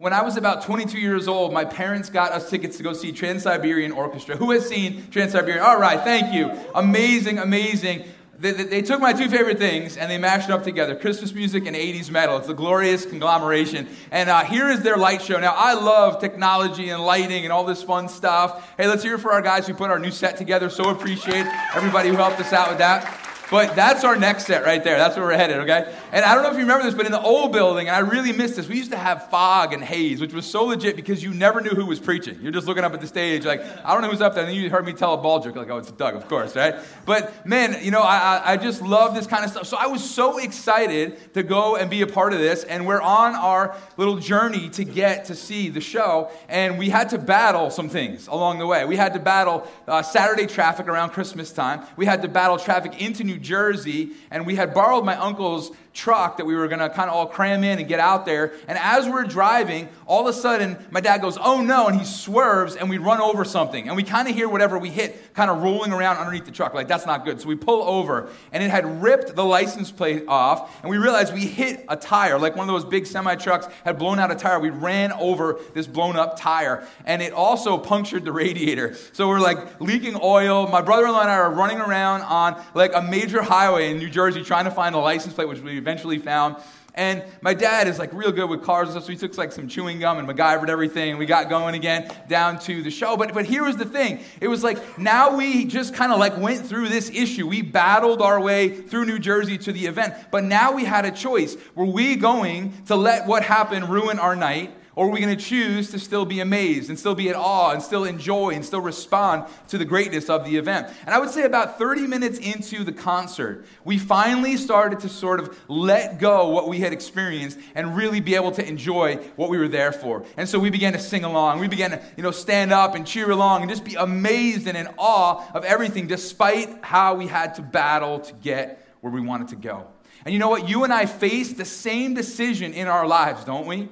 When I was about 22 years old, my parents got us tickets to go see Trans Siberian Orchestra. Who has seen Trans Siberian? All right, thank you. Amazing, amazing. They, they, they, took my two favorite things and they mashed it up together Christmas music and 80s metal. It's a glorious conglomeration. And uh, here is their light show. Now, I love technology and lighting and all this fun stuff. Hey, let's hear it for our guys who put our new set together. So appreciate everybody who helped us out with that. But that's our next set right there. That's where we're headed, okay? And I don't know if you remember this, but in the old building, and I really missed this, we used to have fog and haze, which was so legit because you never knew who was preaching. You're just looking up at the stage, like, I don't know who's up there. And then you heard me tell a ball joke, like, oh, it's Doug, of course, right? But man, you know, I, I just love this kind of stuff. So I was so excited to go and be a part of this. And we're on our little journey to get to see the show. And we had to battle some things along the way. We had to battle uh, Saturday traffic around Christmas time, we had to battle traffic into New Jersey, and we had borrowed my uncle's truck that we were going to kind of all cram in and get out there. And as we're driving, all of a sudden, my dad goes, Oh no, and he swerves and we run over something. And we kind of hear whatever we hit kind of rolling around underneath the truck. Like, that's not good. So we pull over, and it had ripped the license plate off. And we realized we hit a tire, like one of those big semi trucks had blown out a tire. We ran over this blown up tire, and it also punctured the radiator. So we're like leaking oil. My brother in law and I are running around on like a major highway in New Jersey trying to find a license plate, which we eventually found. And my dad is like real good with cars and stuff, so he took like some chewing gum and MacGyvered everything, and we got going again down to the show. But but here was the thing: it was like now we just kind of like went through this issue. We battled our way through New Jersey to the event, but now we had a choice: were we going to let what happened ruin our night? Or are we going to choose to still be amazed and still be at awe and still enjoy and still respond to the greatness of the event? And I would say about 30 minutes into the concert, we finally started to sort of let go what we had experienced and really be able to enjoy what we were there for. And so we began to sing along. We began to, you know, stand up and cheer along and just be amazed and in awe of everything despite how we had to battle to get where we wanted to go. And you know what? You and I face the same decision in our lives, don't we?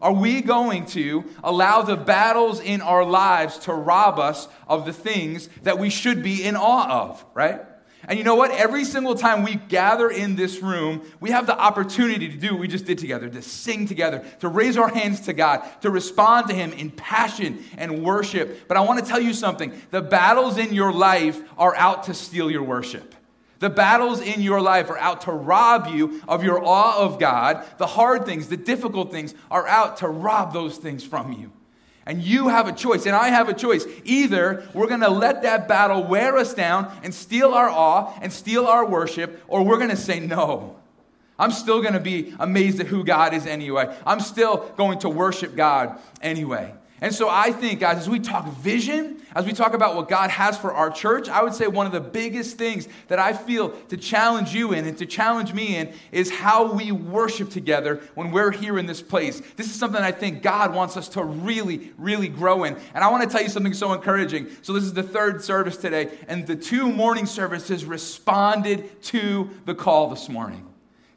Are we going to allow the battles in our lives to rob us of the things that we should be in awe of, right? And you know what? Every single time we gather in this room, we have the opportunity to do what we just did together, to sing together, to raise our hands to God, to respond to Him in passion and worship. But I want to tell you something the battles in your life are out to steal your worship. The battles in your life are out to rob you of your awe of God. The hard things, the difficult things are out to rob those things from you. And you have a choice, and I have a choice. Either we're going to let that battle wear us down and steal our awe and steal our worship, or we're going to say, no. I'm still going to be amazed at who God is anyway. I'm still going to worship God anyway. And so I think, guys, as we talk vision, as we talk about what God has for our church, I would say one of the biggest things that I feel to challenge you in and to challenge me in is how we worship together when we're here in this place. This is something I think God wants us to really, really grow in. And I want to tell you something so encouraging. So, this is the third service today, and the two morning services responded to the call this morning.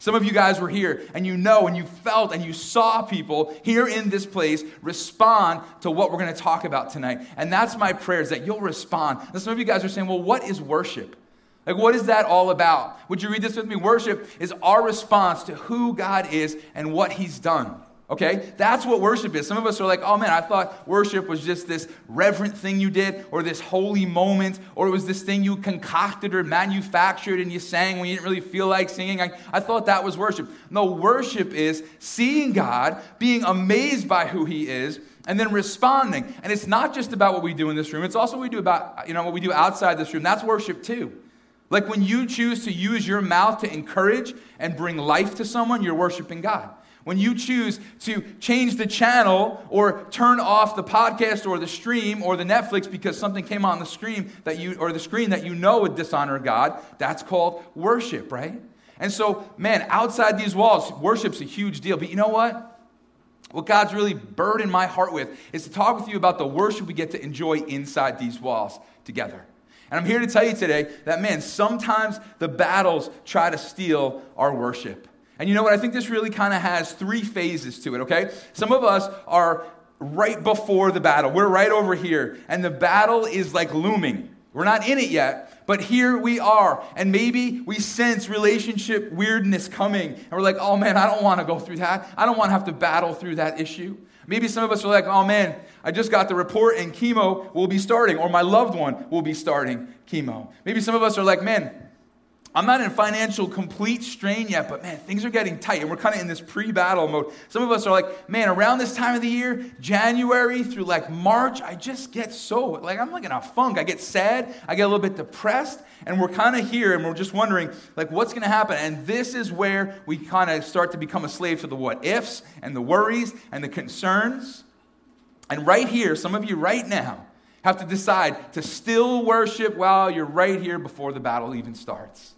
Some of you guys were here and you know and you felt and you saw people here in this place respond to what we're going to talk about tonight. And that's my prayer is that you'll respond. Some of you guys are saying, well, what is worship? Like, what is that all about? Would you read this with me? Worship is our response to who God is and what He's done. Okay? That's what worship is. Some of us are like, oh man, I thought worship was just this reverent thing you did, or this holy moment, or it was this thing you concocted or manufactured and you sang when you didn't really feel like singing. I, I thought that was worship. No, worship is seeing God, being amazed by who He is, and then responding. And it's not just about what we do in this room, it's also what we do about, you know, what we do outside this room. That's worship too. Like when you choose to use your mouth to encourage and bring life to someone, you're worshiping God. When you choose to change the channel or turn off the podcast or the stream or the Netflix because something came on the screen that you or the screen that you know would dishonor God, that's called worship, right? And so, man, outside these walls, worship's a huge deal. But you know what? What God's really burdened my heart with is to talk with you about the worship we get to enjoy inside these walls together. And I'm here to tell you today that, man, sometimes the battles try to steal our worship. And you know what? I think this really kind of has three phases to it, okay? Some of us are right before the battle. We're right over here, and the battle is like looming. We're not in it yet, but here we are. And maybe we sense relationship weirdness coming. And we're like, oh man, I don't want to go through that. I don't want to have to battle through that issue. Maybe some of us are like, oh man, I just got the report and chemo will be starting, or my loved one will be starting chemo. Maybe some of us are like, man, I'm not in financial complete strain yet, but man, things are getting tight and we're kind of in this pre battle mode. Some of us are like, man, around this time of the year, January through like March, I just get so, like, I'm like in a funk. I get sad, I get a little bit depressed, and we're kind of here and we're just wondering, like, what's going to happen? And this is where we kind of start to become a slave to the what ifs and the worries and the concerns. And right here, some of you right now have to decide to still worship while you're right here before the battle even starts.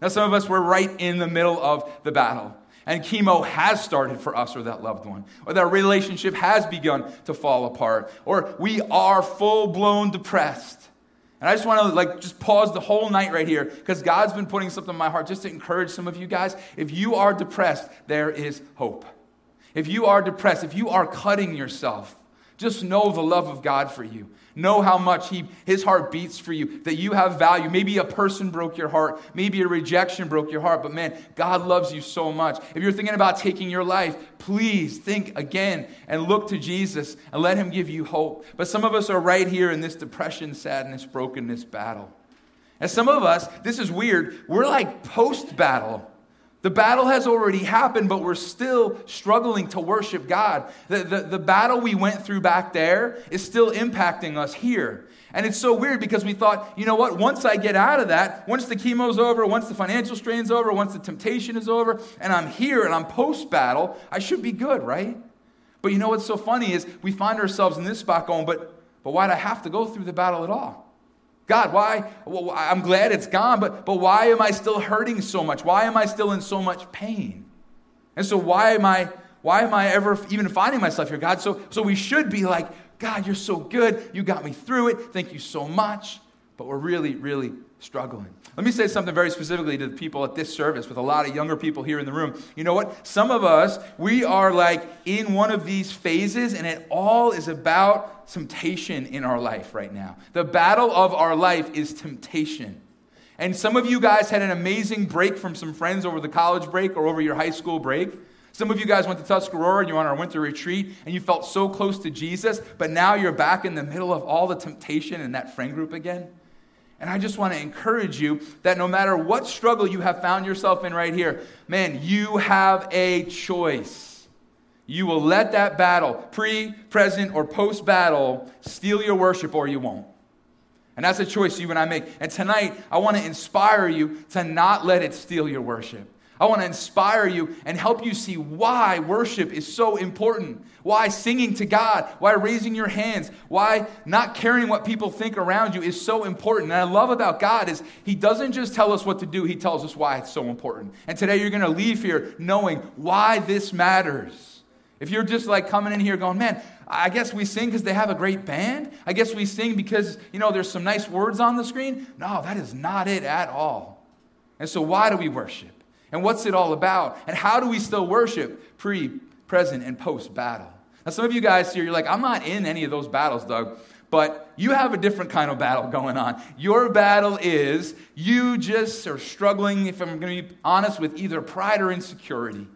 Now, some of us were right in the middle of the battle. And chemo has started for us or that loved one, or that relationship has begun to fall apart, or we are full blown depressed. And I just want to like just pause the whole night right here because God's been putting something in my heart just to encourage some of you guys. If you are depressed, there is hope. If you are depressed, if you are cutting yourself, just know the love of God for you. Know how much he, his heart beats for you, that you have value. Maybe a person broke your heart. Maybe a rejection broke your heart. But man, God loves you so much. If you're thinking about taking your life, please think again and look to Jesus and let him give you hope. But some of us are right here in this depression, sadness, brokenness battle. And some of us, this is weird, we're like post battle. The battle has already happened, but we're still struggling to worship God. The, the, the, battle we went through back there is still impacting us here. And it's so weird because we thought, you know what, once I get out of that, once the chemo's over, once the financial strain's over, once the temptation is over, and I'm here and I'm post battle, I should be good, right? But you know what's so funny is we find ourselves in this spot going, but, but why'd I have to go through the battle at all? God, why? Well, I'm glad it's gone, but, but why am I still hurting so much? Why am I still in so much pain? And so why am I why am I ever even finding myself here, God? So, so we should be like, God, you're so good. You got me through it. Thank you so much. But we're really, really struggling. Let me say something very specifically to the people at this service with a lot of younger people here in the room. You know what? Some of us, we are like in one of these phases, and it all is about temptation in our life right now. The battle of our life is temptation. And some of you guys had an amazing break from some friends over the college break or over your high school break. Some of you guys went to Tuscarora and you're on our winter retreat and you felt so close to Jesus, but now you're back in the middle of all the temptation in that friend group again. And I just want to encourage you that no matter what struggle you have found yourself in right here, man, you have a choice. You will let that battle, pre, present, or post battle, steal your worship or you won't. And that's a choice you and I make. And tonight, I want to inspire you to not let it steal your worship. I want to inspire you and help you see why worship is so important. Why singing to God, why raising your hands, why not caring what people think around you is so important. And I love about God is He doesn't just tell us what to do, He tells us why it's so important. And today you're going to leave here knowing why this matters. If you're just like coming in here going, man, I guess we sing because they have a great band. I guess we sing because, you know, there's some nice words on the screen. No, that is not it at all. And so, why do we worship? And what's it all about? And how do we still worship pre, present, and post battle? Now, some of you guys here, you're like, I'm not in any of those battles, Doug, but you have a different kind of battle going on. Your battle is you just are struggling, if I'm going to be honest, with either pride or insecurity.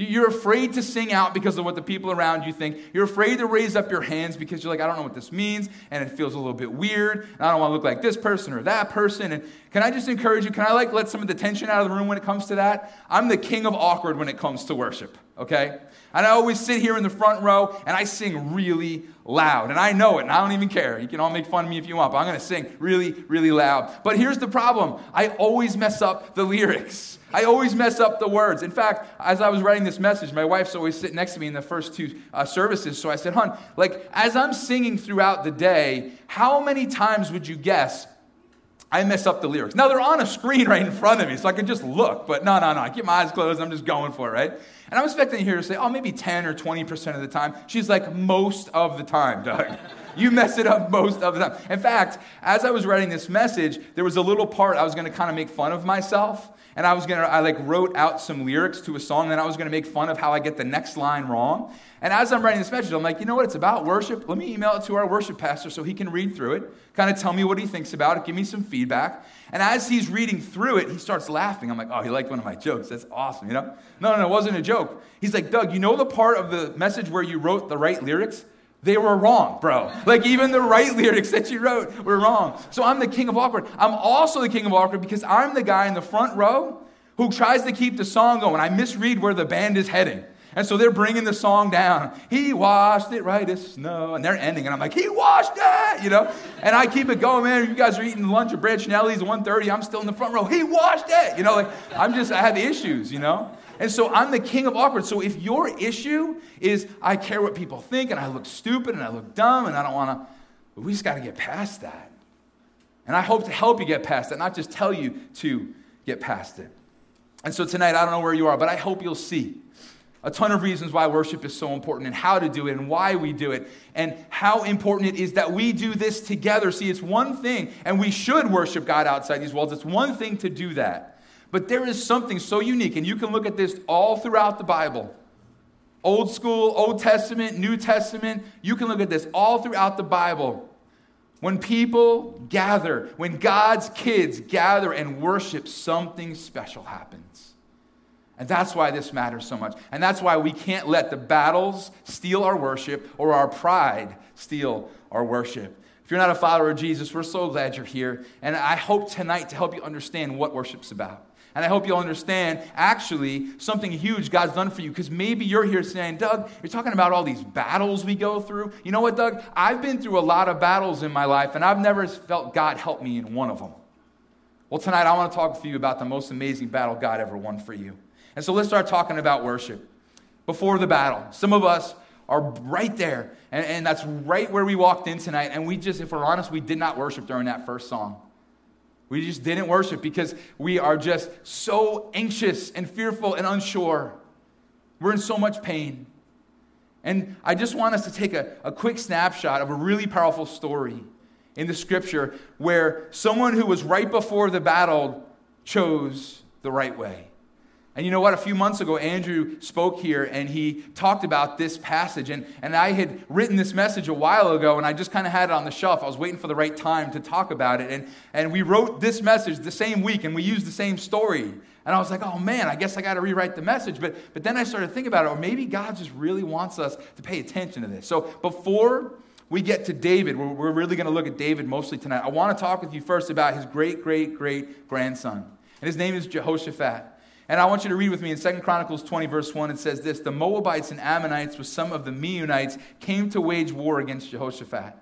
You're afraid to sing out because of what the people around you think. You're afraid to raise up your hands because you're like, I don't know what this means, and it feels a little bit weird, and I don't want to look like this person or that person. And can I just encourage you? Can I like let some of the tension out of the room when it comes to that? I'm the king of awkward when it comes to worship, okay? And I always sit here in the front row and I sing really loud. And I know it, and I don't even care. You can all make fun of me if you want, but I'm going to sing really, really loud. But here's the problem I always mess up the lyrics. I always mess up the words. In fact, as I was writing this message, my wife's always sitting next to me in the first two uh, services. So I said, Hun, like, as I'm singing throughout the day, how many times would you guess I mess up the lyrics? Now, they're on a screen right in front of me, so I can just look, but no, no, no. I keep my eyes closed. I'm just going for it, right? And I'm expecting her to say, oh, maybe 10 or 20% of the time. She's like, most of the time, Doug. you mess it up most of the time. In fact, as I was writing this message, there was a little part I was going to kind of make fun of myself. And I was to, I like wrote out some lyrics to a song, and then I was to make fun of how I get the next line wrong. And as I'm writing this message, I'm like, you know what? It's about worship. Let me email it to our worship pastor so he can read through it, kind of tell me what he thinks about it, give me some feedback. And as he's reading through it, he starts laughing. I'm like, oh, he liked one of my jokes. That's awesome, you know? No, no, no, it wasn't a joke. He's like, Doug, you know the part of the message where you wrote the right lyrics? They were wrong, bro. Like, even the right lyrics that you wrote were wrong. So I'm the king of awkward. I'm also the king of awkward because I'm the guy in the front row who tries to keep the song going. I misread where the band is heading. And so they're bringing the song down. He washed it right as snow. And they're ending. And I'm like, he washed it, you know? And I keep it going, man. You guys are eating lunch at Brad Schnelli's 1.30. I'm still in the front row. He washed it. You know, like, I'm just, I have issues, you know? And so I'm the king of awkward. So if your issue is I care what people think and I look stupid and I look dumb and I don't want to, we just got to get past that. And I hope to help you get past that, not just tell you to get past it. And so tonight, I don't know where you are, but I hope you'll see a ton of reasons why worship is so important and how to do it and why we do it and how important it is that we do this together. See, it's one thing, and we should worship God outside these walls. It's one thing to do that. But there is something so unique, and you can look at this all throughout the Bible Old School, Old Testament, New Testament. You can look at this all throughout the Bible. When people gather, when God's kids gather and worship, something special happens. And that's why this matters so much. And that's why we can't let the battles steal our worship or our pride steal our worship. If you're not a follower of Jesus, we're so glad you're here. And I hope tonight to help you understand what worship's about. And I hope you'll understand actually something huge God's done for you. Because maybe you're here saying, Doug, you're talking about all these battles we go through. You know what, Doug? I've been through a lot of battles in my life, and I've never felt God help me in one of them. Well, tonight I want to talk to you about the most amazing battle God ever won for you. And so let's start talking about worship before the battle. Some of us are right there, and, and that's right where we walked in tonight. And we just, if we're honest, we did not worship during that first song. We just didn't worship because we are just so anxious and fearful and unsure. We're in so much pain. And I just want us to take a, a quick snapshot of a really powerful story in the scripture where someone who was right before the battle chose the right way. And you know what? A few months ago, Andrew spoke here and he talked about this passage. And, and I had written this message a while ago and I just kind of had it on the shelf. I was waiting for the right time to talk about it. And, and we wrote this message the same week and we used the same story. And I was like, oh man, I guess I got to rewrite the message. But, but then I started thinking about it, or maybe God just really wants us to pay attention to this. So before we get to David, we're, we're really going to look at David mostly tonight. I want to talk with you first about his great, great, great grandson. And his name is Jehoshaphat. And I want you to read with me in 2 Chronicles 20, verse 1. It says this The Moabites and Ammonites, with some of the Meunites, came to wage war against Jehoshaphat.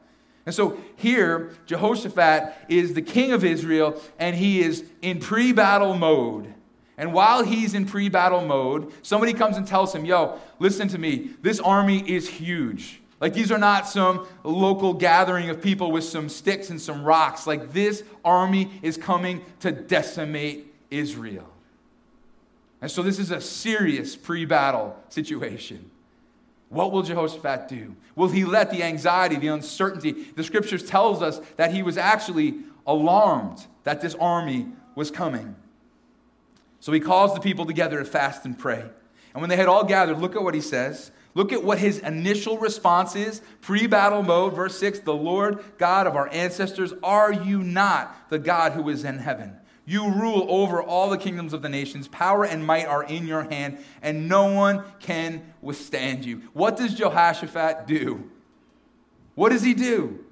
And so here, Jehoshaphat is the king of Israel, and he is in pre battle mode. And while he's in pre battle mode, somebody comes and tells him, Yo, listen to me, this army is huge. Like, these are not some local gathering of people with some sticks and some rocks. Like, this army is coming to decimate Israel. And so this is a serious pre battle situation. What will Jehoshaphat do? Will he let the anxiety, the uncertainty, the scriptures tells us that he was actually alarmed that this army was coming. So he calls the people together to fast and pray. And when they had all gathered, look at what he says. Look at what his initial response is pre battle mode, verse 6 The Lord God of our ancestors, are you not the God who is in heaven? You rule over all the kingdoms of the nations. Power and might are in your hand, and no one can withstand you. What does Jehoshaphat do? What does he do?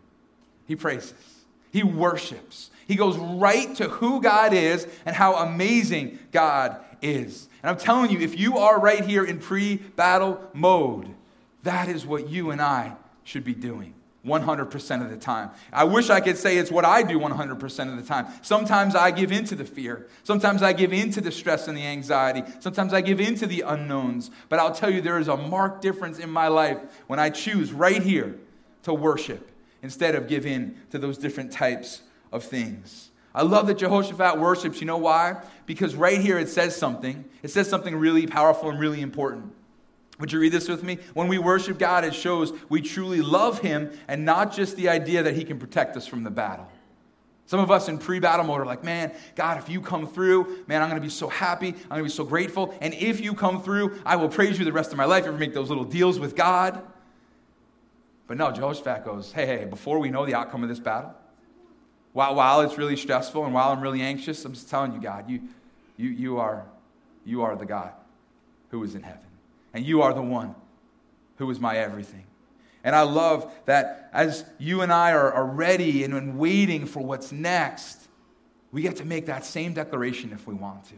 He praises, he worships. He goes right to who God is and how amazing God is. And I'm telling you, if you are right here in pre battle mode, that is what you and I should be doing. 100% of the time. I wish I could say it's what I do 100% of the time. Sometimes I give into the fear. Sometimes I give into the stress and the anxiety. Sometimes I give into the unknowns. But I'll tell you, there is a marked difference in my life when I choose right here to worship instead of give in to those different types of things. I love that Jehoshaphat worships. You know why? Because right here it says something. It says something really powerful and really important. Would you read this with me? When we worship God, it shows we truly love Him and not just the idea that He can protect us from the battle. Some of us in pre battle mode are like, man, God, if you come through, man, I'm going to be so happy. I'm going to be so grateful. And if you come through, I will praise you the rest of my life. You ever make those little deals with God? But no, Jehoshaphat goes, hey, hey, before we know the outcome of this battle, while, while it's really stressful and while I'm really anxious, I'm just telling you, God, you, you, you, are, you are the God who is in heaven. And you are the one who is my everything. And I love that as you and I are, are ready and, and waiting for what's next, we get to make that same declaration if we want to.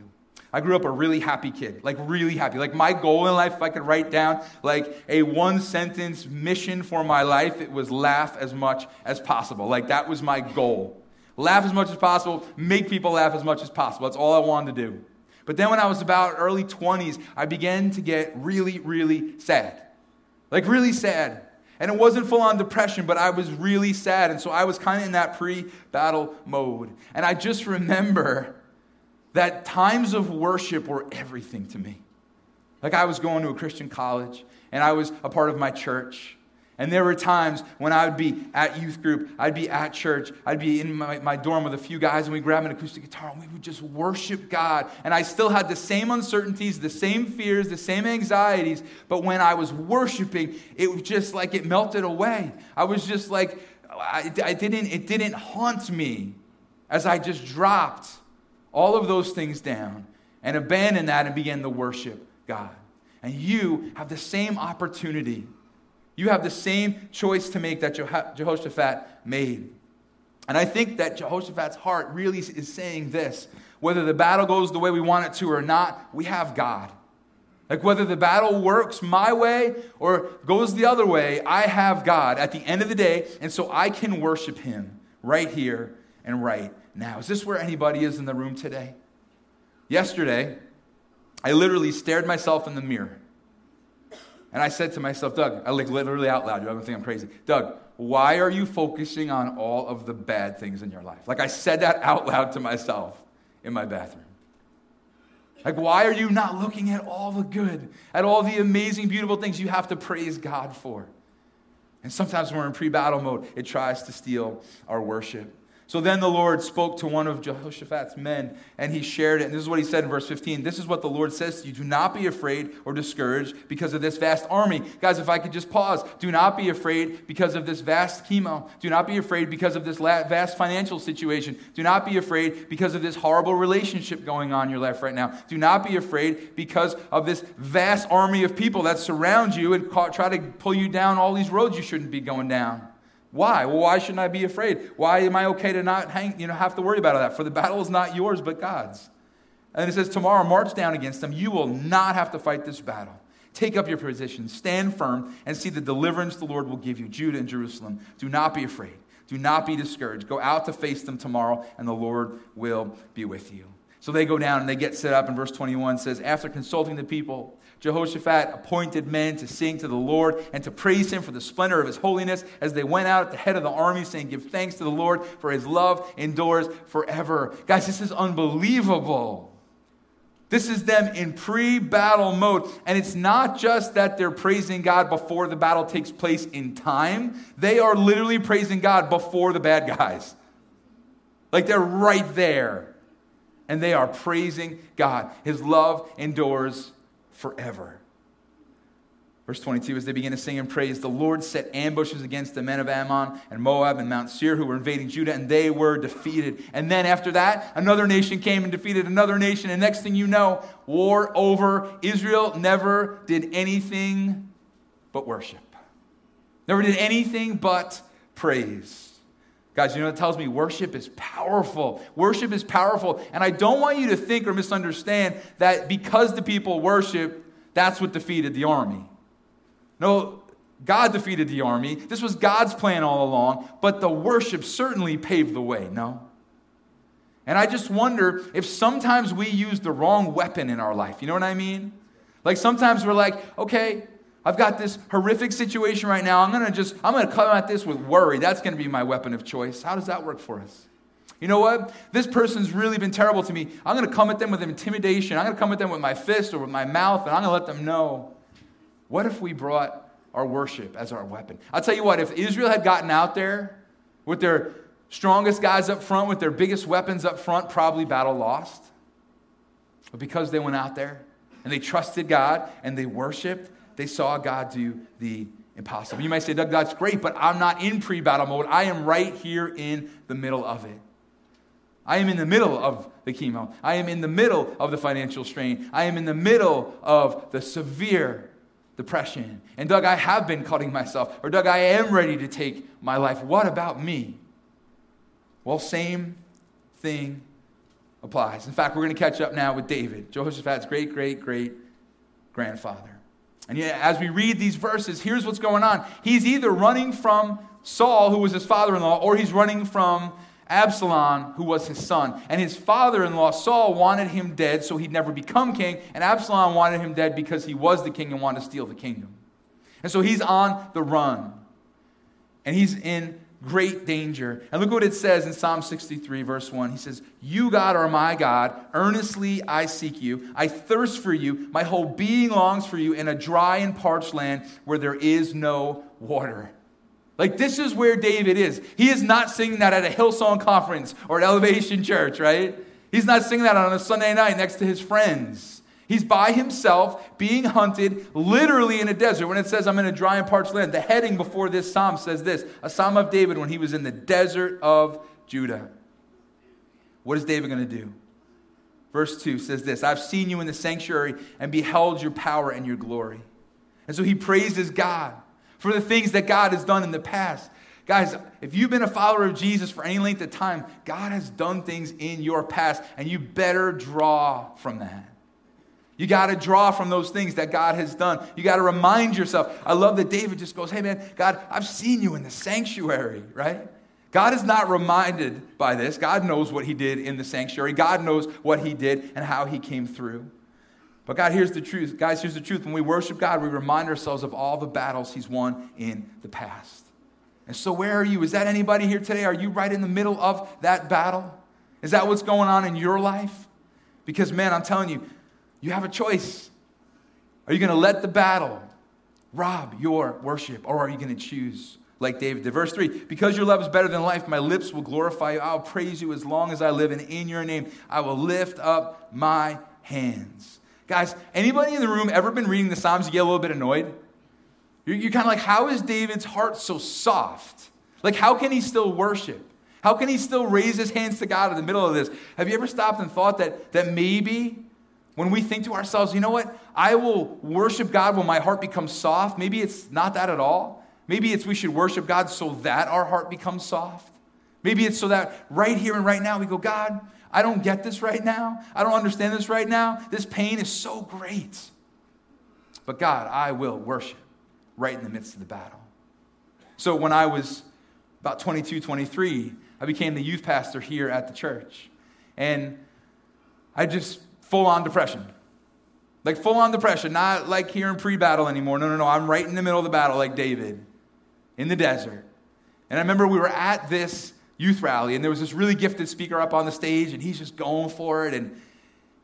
I grew up a really happy kid, like really happy. Like my goal in life, if I could write down like a one sentence mission for my life, it was laugh as much as possible. Like that was my goal. Laugh as much as possible, make people laugh as much as possible. That's all I wanted to do. But then when I was about early 20s, I began to get really, really sad. Like really sad. And it wasn't full on depression, but I was really sad. And so I was kind of in that pre battle mode. And I just remember that times of worship were everything to me. Like I was going to a Christian college and I was a part of my church. And there were times when I would be at youth group, I'd be at church, I'd be in my, my dorm with a few guys, and we'd grab an acoustic guitar and we would just worship God. And I still had the same uncertainties, the same fears, the same anxieties, but when I was worshiping, it was just like it melted away. I was just like, I, I didn't, it didn't haunt me as I just dropped all of those things down and abandoned that and began to worship God. And you have the same opportunity you have the same choice to make that Jehoshaphat made. And I think that Jehoshaphat's heart really is saying this whether the battle goes the way we want it to or not, we have God. Like whether the battle works my way or goes the other way, I have God at the end of the day, and so I can worship Him right here and right now. Is this where anybody is in the room today? Yesterday, I literally stared myself in the mirror and I said to myself, Doug, I like literally out loud, going to think I'm crazy. Doug, why are you focusing on all of the bad things in your life? Like I said that out loud to myself in my bathroom. Like, why are you not looking at all the good, at all the amazing, beautiful things you have to praise God for? And sometimes when we're in pre battle mode, it tries to steal our worship. So then the Lord spoke to one of Jehoshaphat's men, and he shared it. And this is what he said in verse 15. This is what the Lord says to you Do not be afraid or discouraged because of this vast army. Guys, if I could just pause. Do not be afraid because of this vast chemo. Do not be afraid because of this vast financial situation. Do not be afraid because of this horrible relationship going on in your life right now. Do not be afraid because of this vast army of people that surround you and try to pull you down all these roads you shouldn't be going down. Why? Well, why shouldn't I be afraid? Why am I okay to not hang, you know, have to worry about that? For the battle is not yours, but God's. And it says, Tomorrow, march down against them. You will not have to fight this battle. Take up your position, stand firm, and see the deliverance the Lord will give you, Judah and Jerusalem. Do not be afraid. Do not be discouraged. Go out to face them tomorrow, and the Lord will be with you. So they go down and they get set up. And verse 21 says, After consulting the people, Jehoshaphat appointed men to sing to the Lord and to praise him for the splendor of his holiness as they went out at the head of the army, saying, Give thanks to the Lord, for his love endures forever. Guys, this is unbelievable. This is them in pre battle mode. And it's not just that they're praising God before the battle takes place in time, they are literally praising God before the bad guys. Like they're right there. And they are praising God. His love endures forever. Verse 22, as they begin to sing and praise, the Lord set ambushes against the men of Ammon and Moab and Mount Seir who were invading Judah, and they were defeated. And then after that, another nation came and defeated another nation. And next thing you know, war over. Israel never did anything but worship, never did anything but praise. Guys, you know, it tells me worship is powerful. Worship is powerful. And I don't want you to think or misunderstand that because the people worship, that's what defeated the army. No, God defeated the army. This was God's plan all along, but the worship certainly paved the way, no? And I just wonder if sometimes we use the wrong weapon in our life. You know what I mean? Like sometimes we're like, okay, I've got this horrific situation right now. I'm going to just, I'm going to come at this with worry. That's going to be my weapon of choice. How does that work for us? You know what? This person's really been terrible to me. I'm going to come at them with intimidation. I'm going to come at them with my fist or with my mouth, and I'm going to let them know. What if we brought our worship as our weapon? I'll tell you what, if Israel had gotten out there with their strongest guys up front, with their biggest weapons up front, probably battle lost. But because they went out there and they trusted God and they worshiped, they saw God do the impossible. You might say, Doug, that's great, but I'm not in pre battle mode. I am right here in the middle of it. I am in the middle of the chemo. I am in the middle of the financial strain. I am in the middle of the severe depression. And Doug, I have been cutting myself. Or Doug, I am ready to take my life. What about me? Well, same thing applies. In fact, we're going to catch up now with David, Jehoshaphat's great, great, great grandfather. And yet, as we read these verses, here's what's going on. He's either running from Saul, who was his father in law, or he's running from Absalom, who was his son. And his father in law, Saul, wanted him dead so he'd never become king. And Absalom wanted him dead because he was the king and wanted to steal the kingdom. And so he's on the run. And he's in great danger. And look what it says in Psalm 63, verse 1. He says, You, God, are my God. Earnestly I seek you. I thirst for you. My whole being longs for you in a dry and parched land where there is no water. Like, this is where David is. He is not singing that at a Hillsong conference or an Elevation Church, right? He's not singing that on a Sunday night next to his friends. He's by himself, being hunted literally in a desert. When it says, I'm in a dry and parched land, the heading before this psalm says this a psalm of David when he was in the desert of Judah. What is David going to do? Verse 2 says this I've seen you in the sanctuary and beheld your power and your glory. And so he praises God for the things that God has done in the past. Guys, if you've been a follower of Jesus for any length of time, God has done things in your past, and you better draw from that. You got to draw from those things that God has done. You got to remind yourself. I love that David just goes, Hey, man, God, I've seen you in the sanctuary, right? God is not reminded by this. God knows what he did in the sanctuary. God knows what he did and how he came through. But God, here's the truth. Guys, here's the truth. When we worship God, we remind ourselves of all the battles he's won in the past. And so, where are you? Is that anybody here today? Are you right in the middle of that battle? Is that what's going on in your life? Because, man, I'm telling you, you have a choice. Are you going to let the battle rob your worship, or are you going to choose like David did? Verse 3 Because your love is better than life, my lips will glorify you. I'll praise you as long as I live, and in your name I will lift up my hands. Guys, anybody in the room ever been reading the Psalms? You get a little bit annoyed? You're, you're kind of like, how is David's heart so soft? Like, how can he still worship? How can he still raise his hands to God in the middle of this? Have you ever stopped and thought that, that maybe when we think to ourselves, you know what? I will worship God when my heart becomes soft. Maybe it's not that at all. Maybe it's we should worship God so that our heart becomes soft. Maybe it's so that right here and right now we go, God, I don't get this right now. I don't understand this right now. This pain is so great. But God, I will worship right in the midst of the battle. So when I was about 22, 23, I became the youth pastor here at the church. And I just full on depression. Like full on depression, not like here in pre battle anymore. No, no, no. I'm right in the middle of the battle, like David in the desert. And I remember we were at this youth rally, and there was this really gifted speaker up on the stage, and he's just going for it. And,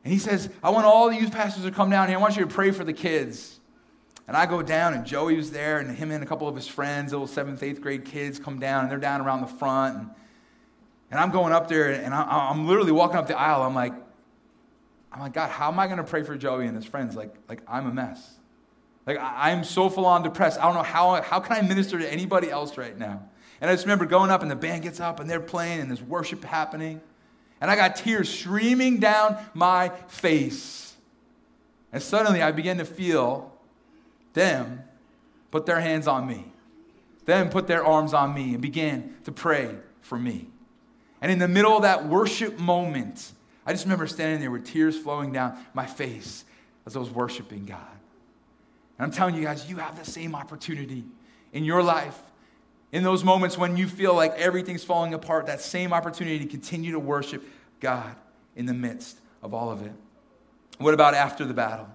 and he says, I want all the youth pastors to come down here. I want you to pray for the kids. And I go down, and Joey was there, and him and a couple of his friends, little seventh, eighth grade kids, come down, and they're down around the front. And, and I'm going up there, and I, I'm literally walking up the aisle. I'm like, I'm like, God, how am I going to pray for Joey and his friends? Like, like I'm a mess. Like, I'm so full on depressed. I don't know how, how can I minister to anybody else right now? And I just remember going up, and the band gets up, and they're playing, and there's worship happening. And I got tears streaming down my face. And suddenly I began to feel them put their hands on me, them put their arms on me, and began to pray for me. And in the middle of that worship moment, I just remember standing there with tears flowing down my face as I was worshiping God. And I'm telling you guys, you have the same opportunity in your life. In those moments when you feel like everything's falling apart, that same opportunity to continue to worship God in the midst of all of it. What about after the battle?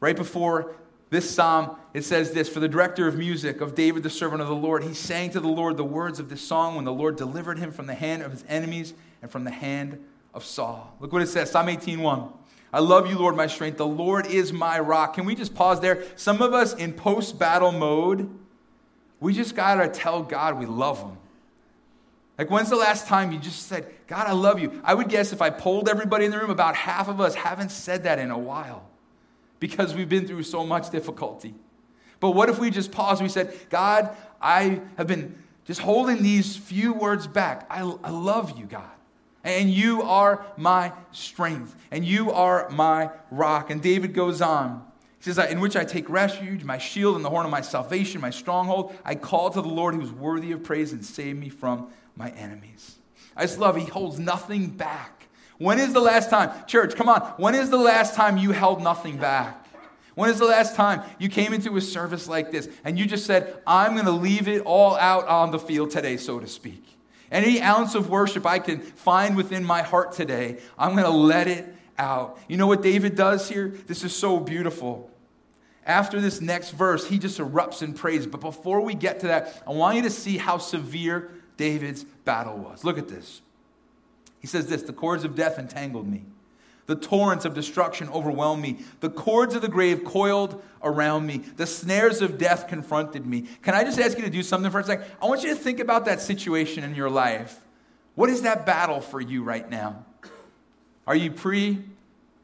Right before This psalm, it says this For the director of music, of David, the servant of the Lord, he sang to the Lord the words of this song when the Lord delivered him from the hand of his enemies and from the hand of Saul. Look what it says Psalm 18:1. I love you, Lord, my strength. The Lord is my rock. Can we just pause there? Some of us in post battle mode, we just got to tell God we love him. Like, when's the last time you just said, God, I love you? I would guess if I polled everybody in the room, about half of us haven't said that in a while because we've been through so much difficulty. But what if we just paused we said, God, I have been just holding these few words back. I, I love you, God. And you are my strength, and you are my rock. And David goes on. He says, In which I take refuge, my shield and the horn of my salvation, my stronghold. I call to the Lord who is worthy of praise and save me from my enemies. I just love, he holds nothing back. When is the last time, church, come on, when is the last time you held nothing back? When is the last time you came into a service like this and you just said, I'm going to leave it all out on the field today, so to speak? Any ounce of worship I can find within my heart today, I'm going to let it out. You know what David does here? This is so beautiful. After this next verse, he just erupts in praise. But before we get to that, I want you to see how severe David's battle was. Look at this. He says this The cords of death entangled me. The torrents of destruction overwhelmed me. The cords of the grave coiled around me. The snares of death confronted me. Can I just ask you to do something for a second? I want you to think about that situation in your life. What is that battle for you right now? Are you pre,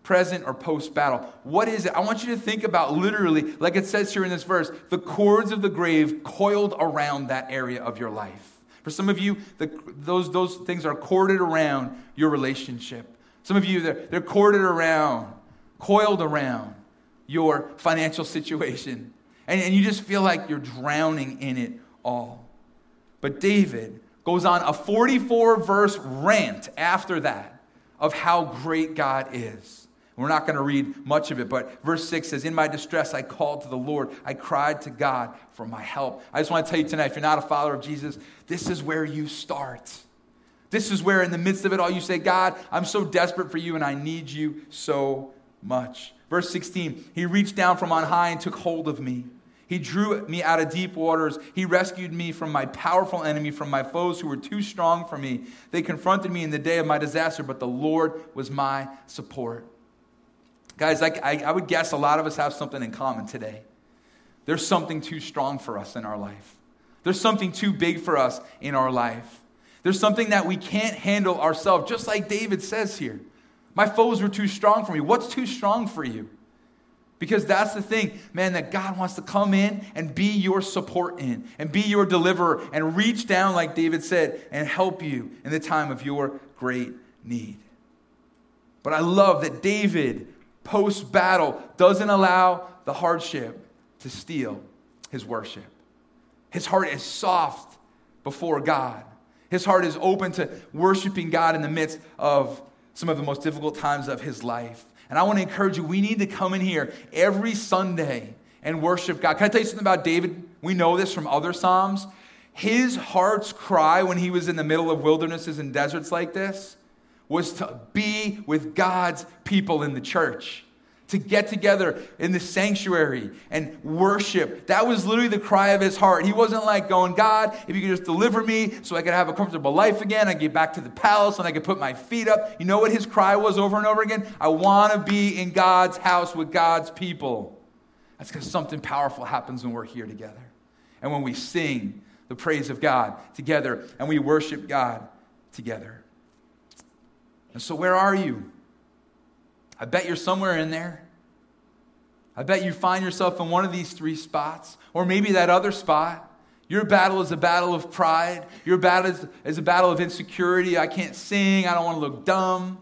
present, or post battle? What is it? I want you to think about literally, like it says here in this verse, the cords of the grave coiled around that area of your life. For some of you, the, those, those things are corded around your relationship. Some of you, they're, they're corded around, coiled around your financial situation. And, and you just feel like you're drowning in it all. But David goes on a 44 verse rant after that of how great God is. We're not going to read much of it, but verse 6 says, In my distress, I called to the Lord. I cried to God for my help. I just want to tell you tonight if you're not a follower of Jesus, this is where you start. This is where, in the midst of it all, you say, God, I'm so desperate for you and I need you so much. Verse 16, He reached down from on high and took hold of me. He drew me out of deep waters. He rescued me from my powerful enemy, from my foes who were too strong for me. They confronted me in the day of my disaster, but the Lord was my support. Guys, I, I, I would guess a lot of us have something in common today. There's something too strong for us in our life. There's something too big for us in our life. There's something that we can't handle ourselves, just like David says here. My foes were too strong for me. What's too strong for you? Because that's the thing, man, that God wants to come in and be your support in, and be your deliverer, and reach down, like David said, and help you in the time of your great need. But I love that David, post battle, doesn't allow the hardship to steal his worship. His heart is soft before God. His heart is open to worshiping God in the midst of some of the most difficult times of his life. And I want to encourage you, we need to come in here every Sunday and worship God. Can I tell you something about David? We know this from other Psalms. His heart's cry when he was in the middle of wildernesses and deserts like this was to be with God's people in the church to get together in the sanctuary and worship. That was literally the cry of his heart. He wasn't like going, God, if you could just deliver me so I could have a comfortable life again, I get back to the palace and I could put my feet up. You know what his cry was over and over again? I want to be in God's house with God's people. That's because something powerful happens when we're here together. And when we sing the praise of God together and we worship God together. And so, where are you? I bet you're somewhere in there. I bet you find yourself in one of these three spots, or maybe that other spot. Your battle is a battle of pride. Your battle is, is a battle of insecurity. I can't sing. I don't want to look dumb.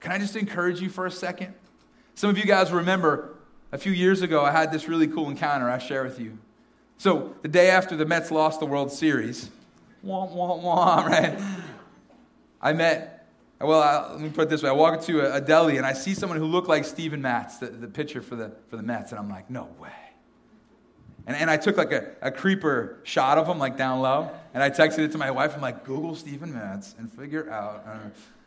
Can I just encourage you for a second? Some of you guys remember a few years ago, I had this really cool encounter I share with you. So, the day after the Mets lost the World Series, wah, wah, wah, right? I met well, I, let me put it this way. I walk into a, a, deli and I see someone who looked like Steven Matz, the, the pitcher for the, for the Mets, and I'm like, no way. And, and I took like a, a creeper shot of him, like down low, and I texted it to my wife. I'm like, Google Steven Matz and figure out.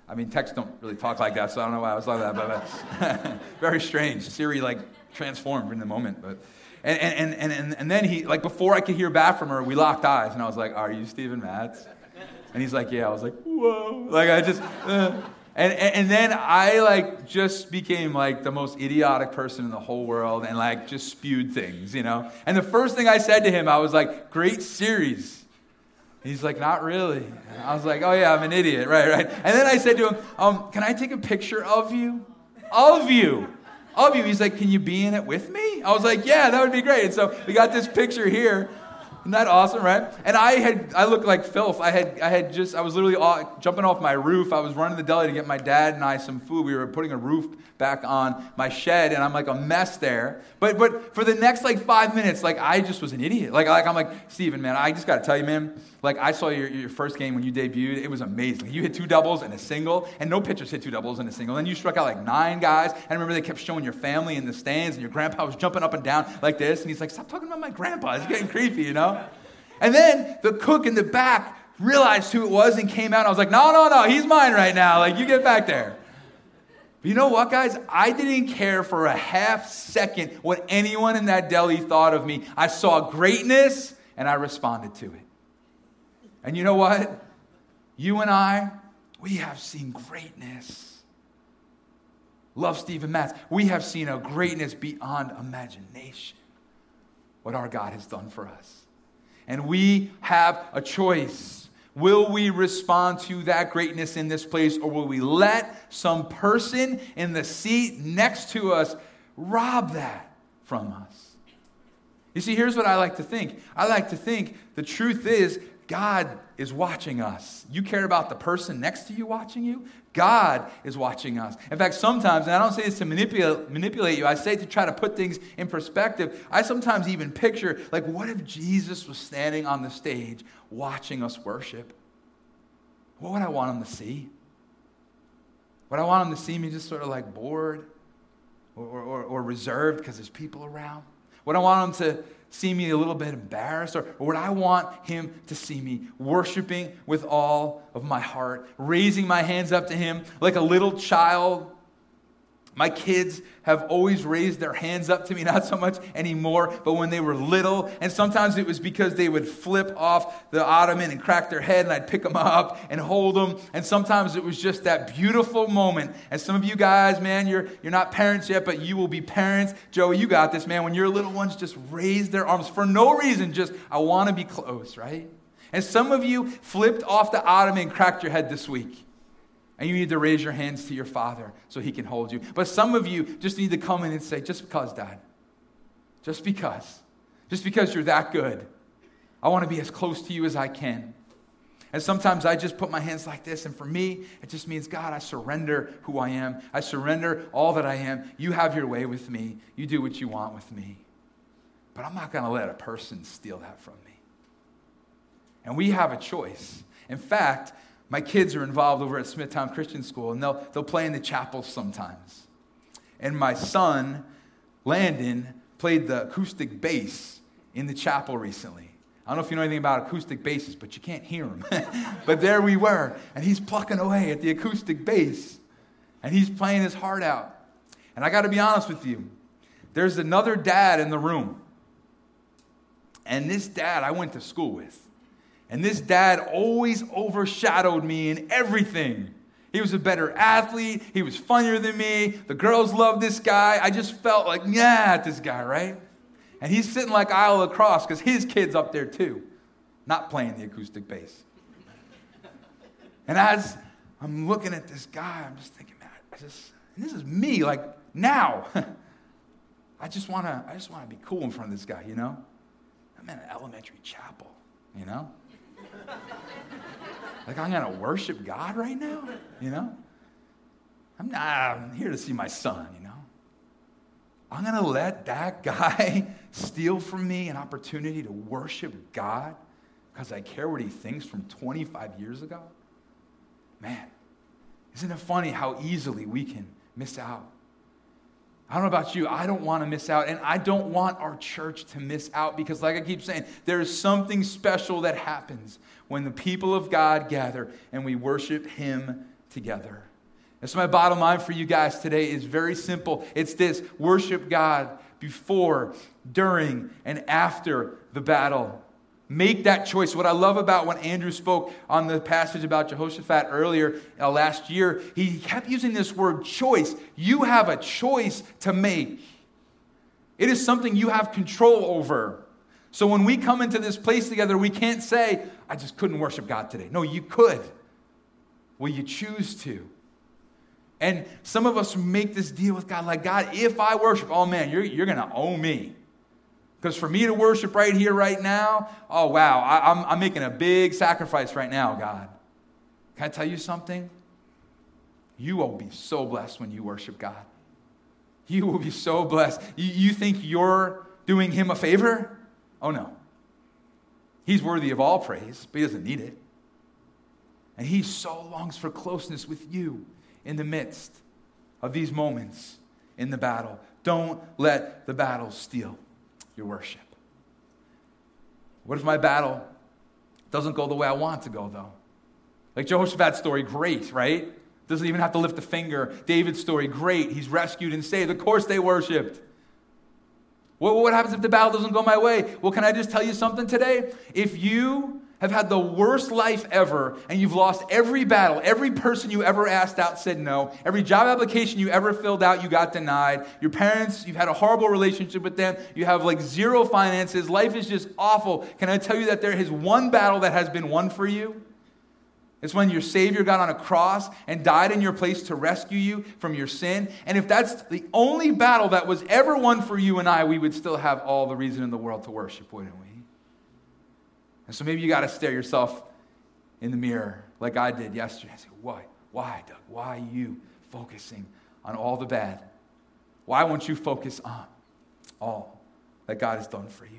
I mean, texts don't really talk like that, so I don't know why I was like that, but, but very strange. Siri like transformed in the moment, but. And, and, and, and, and then he, like, before I could hear back from her, we locked eyes, and I was like, Are you Steven Matz? And he's like, Yeah. I was like, Whoa. Like, I just, uh. and, and, and then I, like, just became, like, the most idiotic person in the whole world and, like, just spewed things, you know? And the first thing I said to him, I was like, Great series. He's like, not really. I was like, oh yeah, I'm an idiot, right, right. And then I said to him, um, can I take a picture of you? Of you of you. He's like, Can you be in it with me? I was like, Yeah, that would be great. And so we got this picture here. Isn't that awesome, right? And I had, I looked like filth. I had, I had just, I was literally off, jumping off my roof. I was running the deli to get my dad and I some food. We were putting a roof back on my shed, and I'm like a mess there. But, but for the next like five minutes, like I just was an idiot. Like, like I'm like Steven, man. I just got to tell you, man. Like I saw your, your first game when you debuted. It was amazing. You hit two doubles and a single, and no pitchers hit two doubles and a single. Then you struck out like nine guys. And I remember they kept showing your family in the stands, and your grandpa was jumping up and down like this. And he's like, "Stop talking about my grandpa. It's getting creepy, you know." And then the cook in the back realized who it was and came out. I was like, "No, no, no. He's mine right now. Like you get back there." But you know what, guys? I didn't care for a half second what anyone in that deli thought of me. I saw greatness and I responded to it. And you know what? You and I, we have seen greatness. Love Stephen Matz. We have seen a greatness beyond imagination. What our God has done for us. And we have a choice. Will we respond to that greatness in this place, or will we let some person in the seat next to us rob that from us? You see, here's what I like to think I like to think the truth is God is watching us. You care about the person next to you watching you? God is watching us. In fact, sometimes, and I don't say this to manipulate, manipulate you, I say to try to put things in perspective. I sometimes even picture, like, what if Jesus was standing on the stage watching us worship? What would I want him to see? Would I want him to see me just sort of like bored or, or, or reserved because there's people around? Would I want him to see me a little bit embarrassed? Or, or would I want him to see me worshiping with all of my heart, raising my hands up to him like a little child my kids have always raised their hands up to me, not so much anymore, but when they were little, and sometimes it was because they would flip off the ottoman and crack their head, and I'd pick them up and hold them. And sometimes it was just that beautiful moment. And some of you guys, man, you're, you're not parents yet, but you will be parents. Joey, you got this, man. When your little ones just raise their arms for no reason, just, I want to be close, right? And some of you flipped off the ottoman and cracked your head this week. And you need to raise your hands to your father so he can hold you. But some of you just need to come in and say, just because, Dad. Just because. Just because you're that good. I want to be as close to you as I can. And sometimes I just put my hands like this, and for me, it just means, God, I surrender who I am. I surrender all that I am. You have your way with me. You do what you want with me. But I'm not going to let a person steal that from me. And we have a choice. In fact, my kids are involved over at Smithtown Christian School, and they'll, they'll play in the chapel sometimes. And my son, Landon, played the acoustic bass in the chapel recently. I don't know if you know anything about acoustic basses, but you can't hear them. but there we were, and he's plucking away at the acoustic bass, and he's playing his heart out. And I got to be honest with you, there's another dad in the room. And this dad I went to school with. And this dad always overshadowed me in everything. He was a better athlete. He was funnier than me. The girls loved this guy. I just felt like, yeah, this guy, right? And he's sitting like aisle across because his kid's up there too, not playing the acoustic bass. And as I'm looking at this guy, I'm just thinking, man, I just, this is me, like now. I just want to, I just want to be cool in front of this guy, you know? I'm in an elementary chapel, you know? Like, I'm to worship God right now, you know? I'm not I'm here to see my son, you know? I'm to let that guy steal from me an opportunity to worship God because I care what he thinks from 25 years ago? Man, isn't it funny how easily we can miss out? I don't know about you. I don't want to miss out. And I don't want our church to miss out because, like I keep saying, there is something special that happens when the people of God gather and we worship Him together. And so, my bottom line for you guys today is very simple it's this worship God before, during, and after the battle. Make that choice. What I love about when Andrew spoke on the passage about Jehoshaphat earlier uh, last year, he kept using this word choice. You have a choice to make, it is something you have control over. So when we come into this place together, we can't say, I just couldn't worship God today. No, you could. Will you choose to? And some of us make this deal with God like, God, if I worship, oh man, you're, you're going to owe me. Because for me to worship right here, right now, oh wow, I, I'm, I'm making a big sacrifice right now, God. Can I tell you something? You will be so blessed when you worship God. You will be so blessed. You, you think you're doing Him a favor? Oh no. He's worthy of all praise, but He doesn't need it. And He so longs for closeness with you in the midst of these moments in the battle. Don't let the battle steal your worship. What if my battle doesn't go the way I want to go, though? Like Jehoshaphat's story, great, right? Doesn't even have to lift a finger. David's story, great. He's rescued and saved. Of course they worshiped. What, what happens if the battle doesn't go my way? Well, can I just tell you something today? If you have had the worst life ever and you've lost every battle. Every person you ever asked out said no. Every job application you ever filled out, you got denied. Your parents, you've had a horrible relationship with them. You have like zero finances. Life is just awful. Can I tell you that there is one battle that has been won for you? It's when your Savior got on a cross and died in your place to rescue you from your sin. And if that's the only battle that was ever won for you and I, we would still have all the reason in the world to worship, wouldn't we? And so maybe you got to stare yourself in the mirror like I did yesterday. I say, why? Why, Doug? Why are you focusing on all the bad? Why won't you focus on all that God has done for you?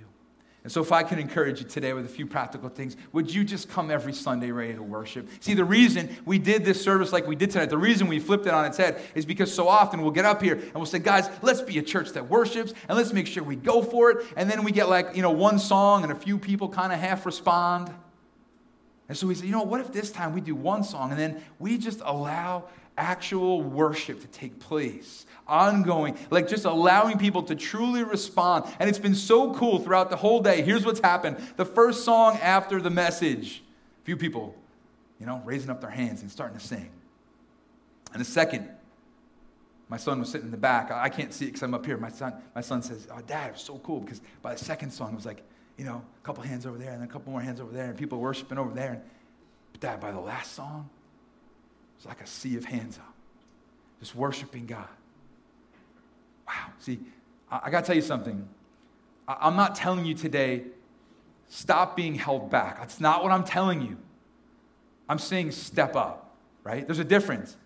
And so, if I can encourage you today with a few practical things, would you just come every Sunday ready to worship? See, the reason we did this service like we did tonight, the reason we flipped it on its head is because so often we'll get up here and we'll say, guys, let's be a church that worships and let's make sure we go for it. And then we get like, you know, one song and a few people kind of half respond. And so we say, you know, what if this time we do one song and then we just allow actual worship to take place? Ongoing, like just allowing people to truly respond. And it's been so cool throughout the whole day. Here's what's happened the first song after the message, a few people, you know, raising up their hands and starting to sing. And the second, my son was sitting in the back. I can't see it because I'm up here. My son, my son says, Oh, Dad, it was so cool because by the second song, it was like, you know, a couple hands over there and a couple more hands over there, and people worshiping over there. And, but Dad, by the last song, it was like a sea of hands up, just worshiping God. Wow. See, I, I got to tell you something. I, I'm not telling you today, stop being held back. That's not what I'm telling you. I'm saying step up, right? There's a difference.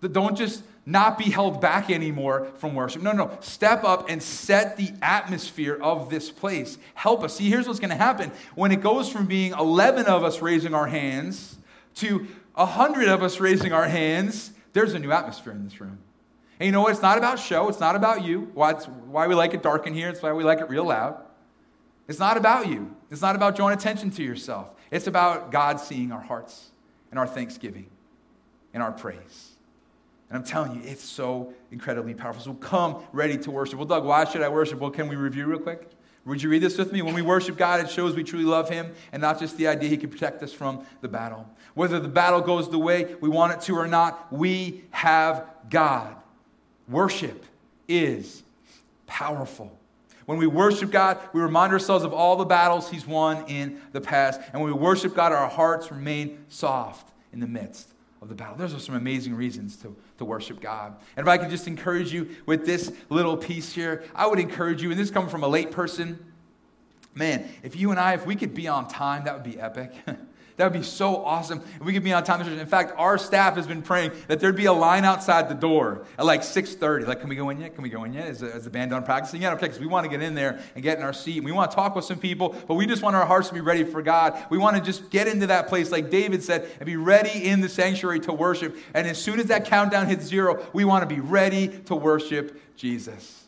Don't just not be held back anymore from worship. No, no, step up and set the atmosphere of this place. Help us. See, here's what's going to happen. When it goes from being 11 of us raising our hands to 100 of us raising our hands, there's a new atmosphere in this room. And you know what? It's not about show. It's not about you. Why, why we like it dark in here. It's why we like it real loud. It's not about you. It's not about drawing attention to yourself. It's about God seeing our hearts and our thanksgiving and our praise. And I'm telling you, it's so incredibly powerful. So come ready to worship. Well, Doug, why should I worship? Well, can we review real quick? Would you read this with me? When we worship God, it shows we truly love Him and not just the idea He can protect us from the battle. Whether the battle goes the way we want it to or not, we have God. Worship is powerful. When we worship God, we remind ourselves of all the battles He's won in the past. And when we worship God, our hearts remain soft in the midst of the battle. Those are some amazing reasons to, to worship God. And if I could just encourage you with this little piece here, I would encourage you, and this coming from a late person, man, if you and I, if we could be on time, that would be epic. That would be so awesome if we could be on time. In fact, our staff has been praying that there'd be a line outside the door at like 6.30. Like, can we go in yet? Can we go in yet? Is the, is the band done practicing yet? Okay, because we want to get in there and get in our seat. We want to talk with some people, but we just want our hearts to be ready for God. We want to just get into that place, like David said, and be ready in the sanctuary to worship. And as soon as that countdown hits zero, we want to be ready to worship Jesus.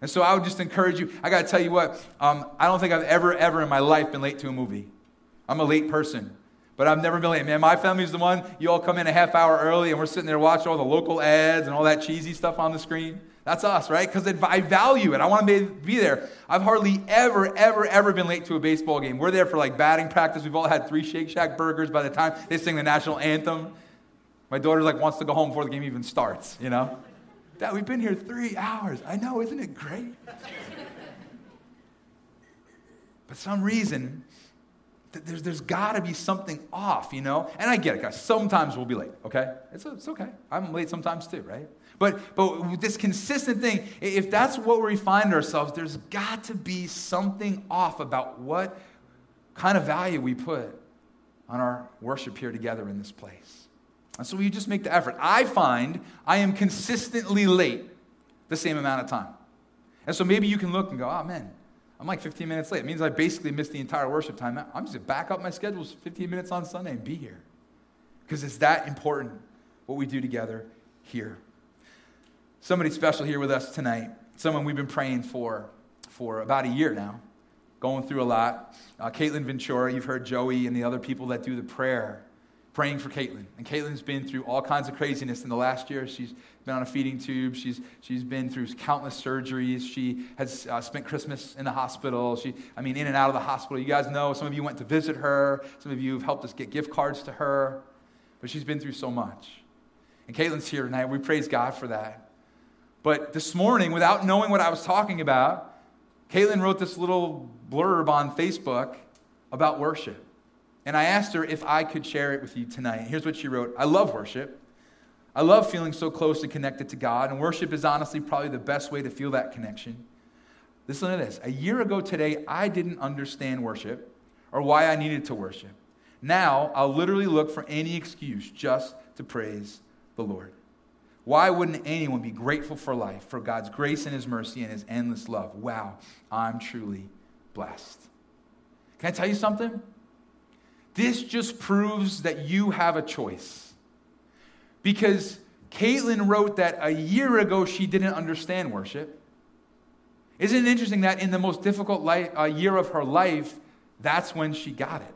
And so I would just encourage you. I got to tell you what, um, I don't think I've ever, ever in my life been late to a movie. I'm a late person. But I've never been late. Man, my family's the one, you all come in a half hour early and we're sitting there watching all the local ads and all that cheesy stuff on the screen. That's us, right? Because I value it. I want to be there. I've hardly ever, ever, ever been late to a baseball game. We're there for like batting practice. We've all had three Shake Shack burgers by the time they sing the national anthem. My daughter like wants to go home before the game even starts, you know? Dad, we've been here three hours. I know, isn't it great? but some reason, there's, there's got to be something off, you know? And I get it, guys. Sometimes we'll be late, okay? It's, it's okay. I'm late sometimes too, right? But, but this consistent thing, if that's what we find ourselves, there's got to be something off about what kind of value we put on our worship here together in this place. And so we just make the effort. I find I am consistently late the same amount of time. And so maybe you can look and go, oh man, I'm like 15 minutes late. It means I basically missed the entire worship time. I'm just going to back up my schedules 15 minutes on Sunday and be here. Because it's that important what we do together here. Somebody special here with us tonight, someone we've been praying for for about a year now, going through a lot. Uh, Caitlin Ventura, you've heard Joey and the other people that do the prayer praying for Caitlin. And Caitlin's been through all kinds of craziness in the last year. She's been on a feeding tube. She's, she's been through countless surgeries. She has uh, spent Christmas in the hospital. She, I mean, in and out of the hospital. You guys know, some of you went to visit her. Some of you have helped us get gift cards to her. But she's been through so much. And Caitlin's here tonight. We praise God for that. But this morning, without knowing what I was talking about, Caitlin wrote this little blurb on Facebook about worship. And I asked her if I could share it with you tonight. Here's what she wrote I love worship. I love feeling so close and connected to God, and worship is honestly probably the best way to feel that connection. Listen to this. A year ago today, I didn't understand worship or why I needed to worship. Now, I'll literally look for any excuse just to praise the Lord. Why wouldn't anyone be grateful for life, for God's grace and His mercy and His endless love? Wow, I'm truly blessed. Can I tell you something? This just proves that you have a choice. Because Caitlin wrote that a year ago she didn't understand worship. Isn't it interesting that in the most difficult life, uh, year of her life, that's when she got it?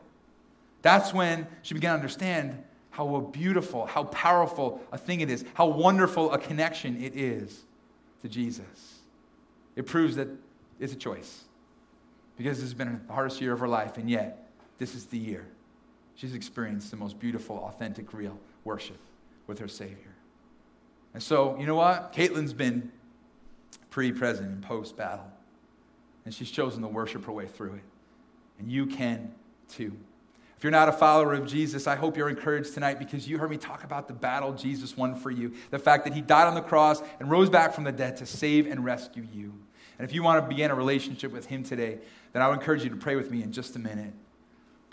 That's when she began to understand how beautiful, how powerful a thing it is, how wonderful a connection it is to Jesus. It proves that it's a choice because this has been the hardest year of her life, and yet this is the year she's experienced the most beautiful, authentic, real worship with her Savior. And so, you know what? Caitlin's been pre, present, and post battle. And she's chosen to worship her way through it. And you can too. If you're not a follower of Jesus, I hope you're encouraged tonight because you heard me talk about the battle Jesus won for you. The fact that he died on the cross and rose back from the dead to save and rescue you. And if you want to begin a relationship with him today, then I would encourage you to pray with me in just a minute.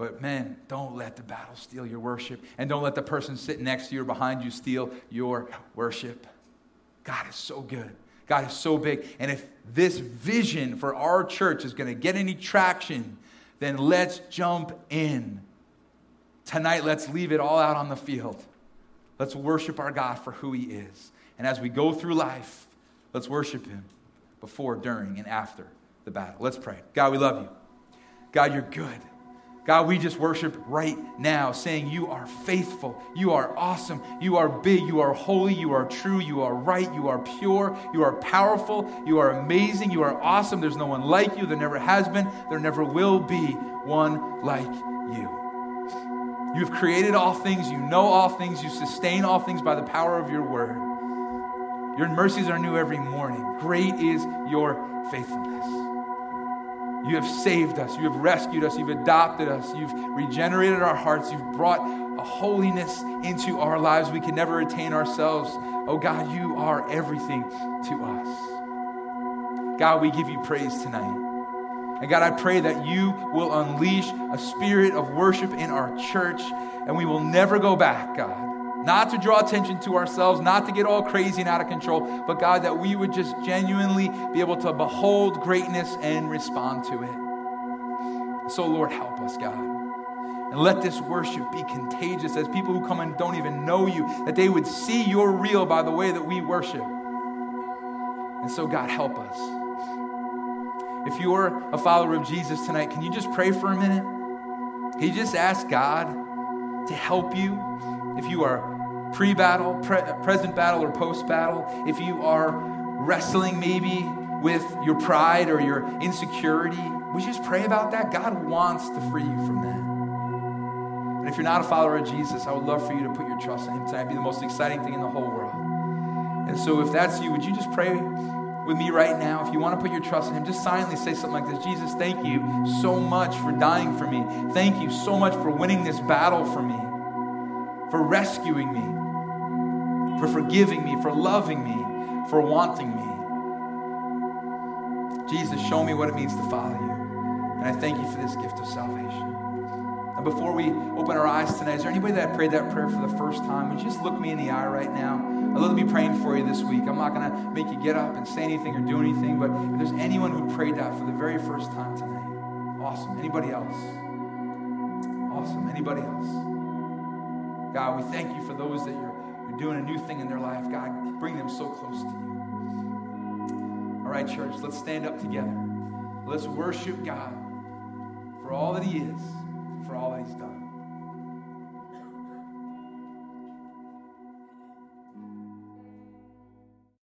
But man, don't let the battle steal your worship. And don't let the person sitting next to you or behind you steal your worship. God is so good. God is so big. And if this vision for our church is going to get any traction, then let's jump in. Tonight, let's leave it all out on the field. Let's worship our God for who He is. And as we go through life, let's worship Him before, during, and after the battle. Let's pray. God, we love you. God, you're good. God, we just worship right now, saying, You are faithful, you are awesome, you are big, you are holy, you are true, you are right, you are pure, you are powerful, you are amazing, you are awesome. There's no one like you, there never has been, there never will be one like you. You have created all things, you know all things, you sustain all things by the power of your word. Your mercies are new every morning. Great is your faithfulness. You have saved us. You have rescued us. You've adopted us. You've regenerated our hearts. You've brought a holiness into our lives we can never attain ourselves. Oh God, you are everything to us. God, we give you praise tonight. And God, I pray that you will unleash a spirit of worship in our church and we will never go back, God. Not to draw attention to ourselves, not to get all crazy and out of control, but God, that we would just genuinely be able to behold greatness and respond to it. So, Lord, help us, God. And let this worship be contagious as people who come and don't even know you, that they would see you're real by the way that we worship. And so, God, help us. If you're a follower of Jesus tonight, can you just pray for a minute? Can you just ask God to help you. If you are pre battle, pre- present battle, or post battle, if you are wrestling maybe with your pride or your insecurity, we just pray about that. God wants to free you from that. And if you're not a follower of Jesus, I would love for you to put your trust in Him tonight. It'd be the most exciting thing in the whole world. And so, if that's you, would you just pray with me right now? If you want to put your trust in Him, just silently say something like this Jesus, thank you so much for dying for me. Thank you so much for winning this battle for me, for rescuing me for forgiving me, for loving me, for wanting me. Jesus, show me what it means to follow you. And I thank you for this gift of salvation. And before we open our eyes tonight, is there anybody that prayed that prayer for the first time? Would you just look me in the eye right now? I'd love to be praying for you this week. I'm not going to make you get up and say anything or do anything, but if there's anyone who prayed that for the very first time tonight, awesome. Anybody else? Awesome. Anybody else? God, we thank you for those that you're doing a new thing in their life. God, bring them so close to you. All right, church, let's stand up together. Let's worship God for all that He is, for all that He's done.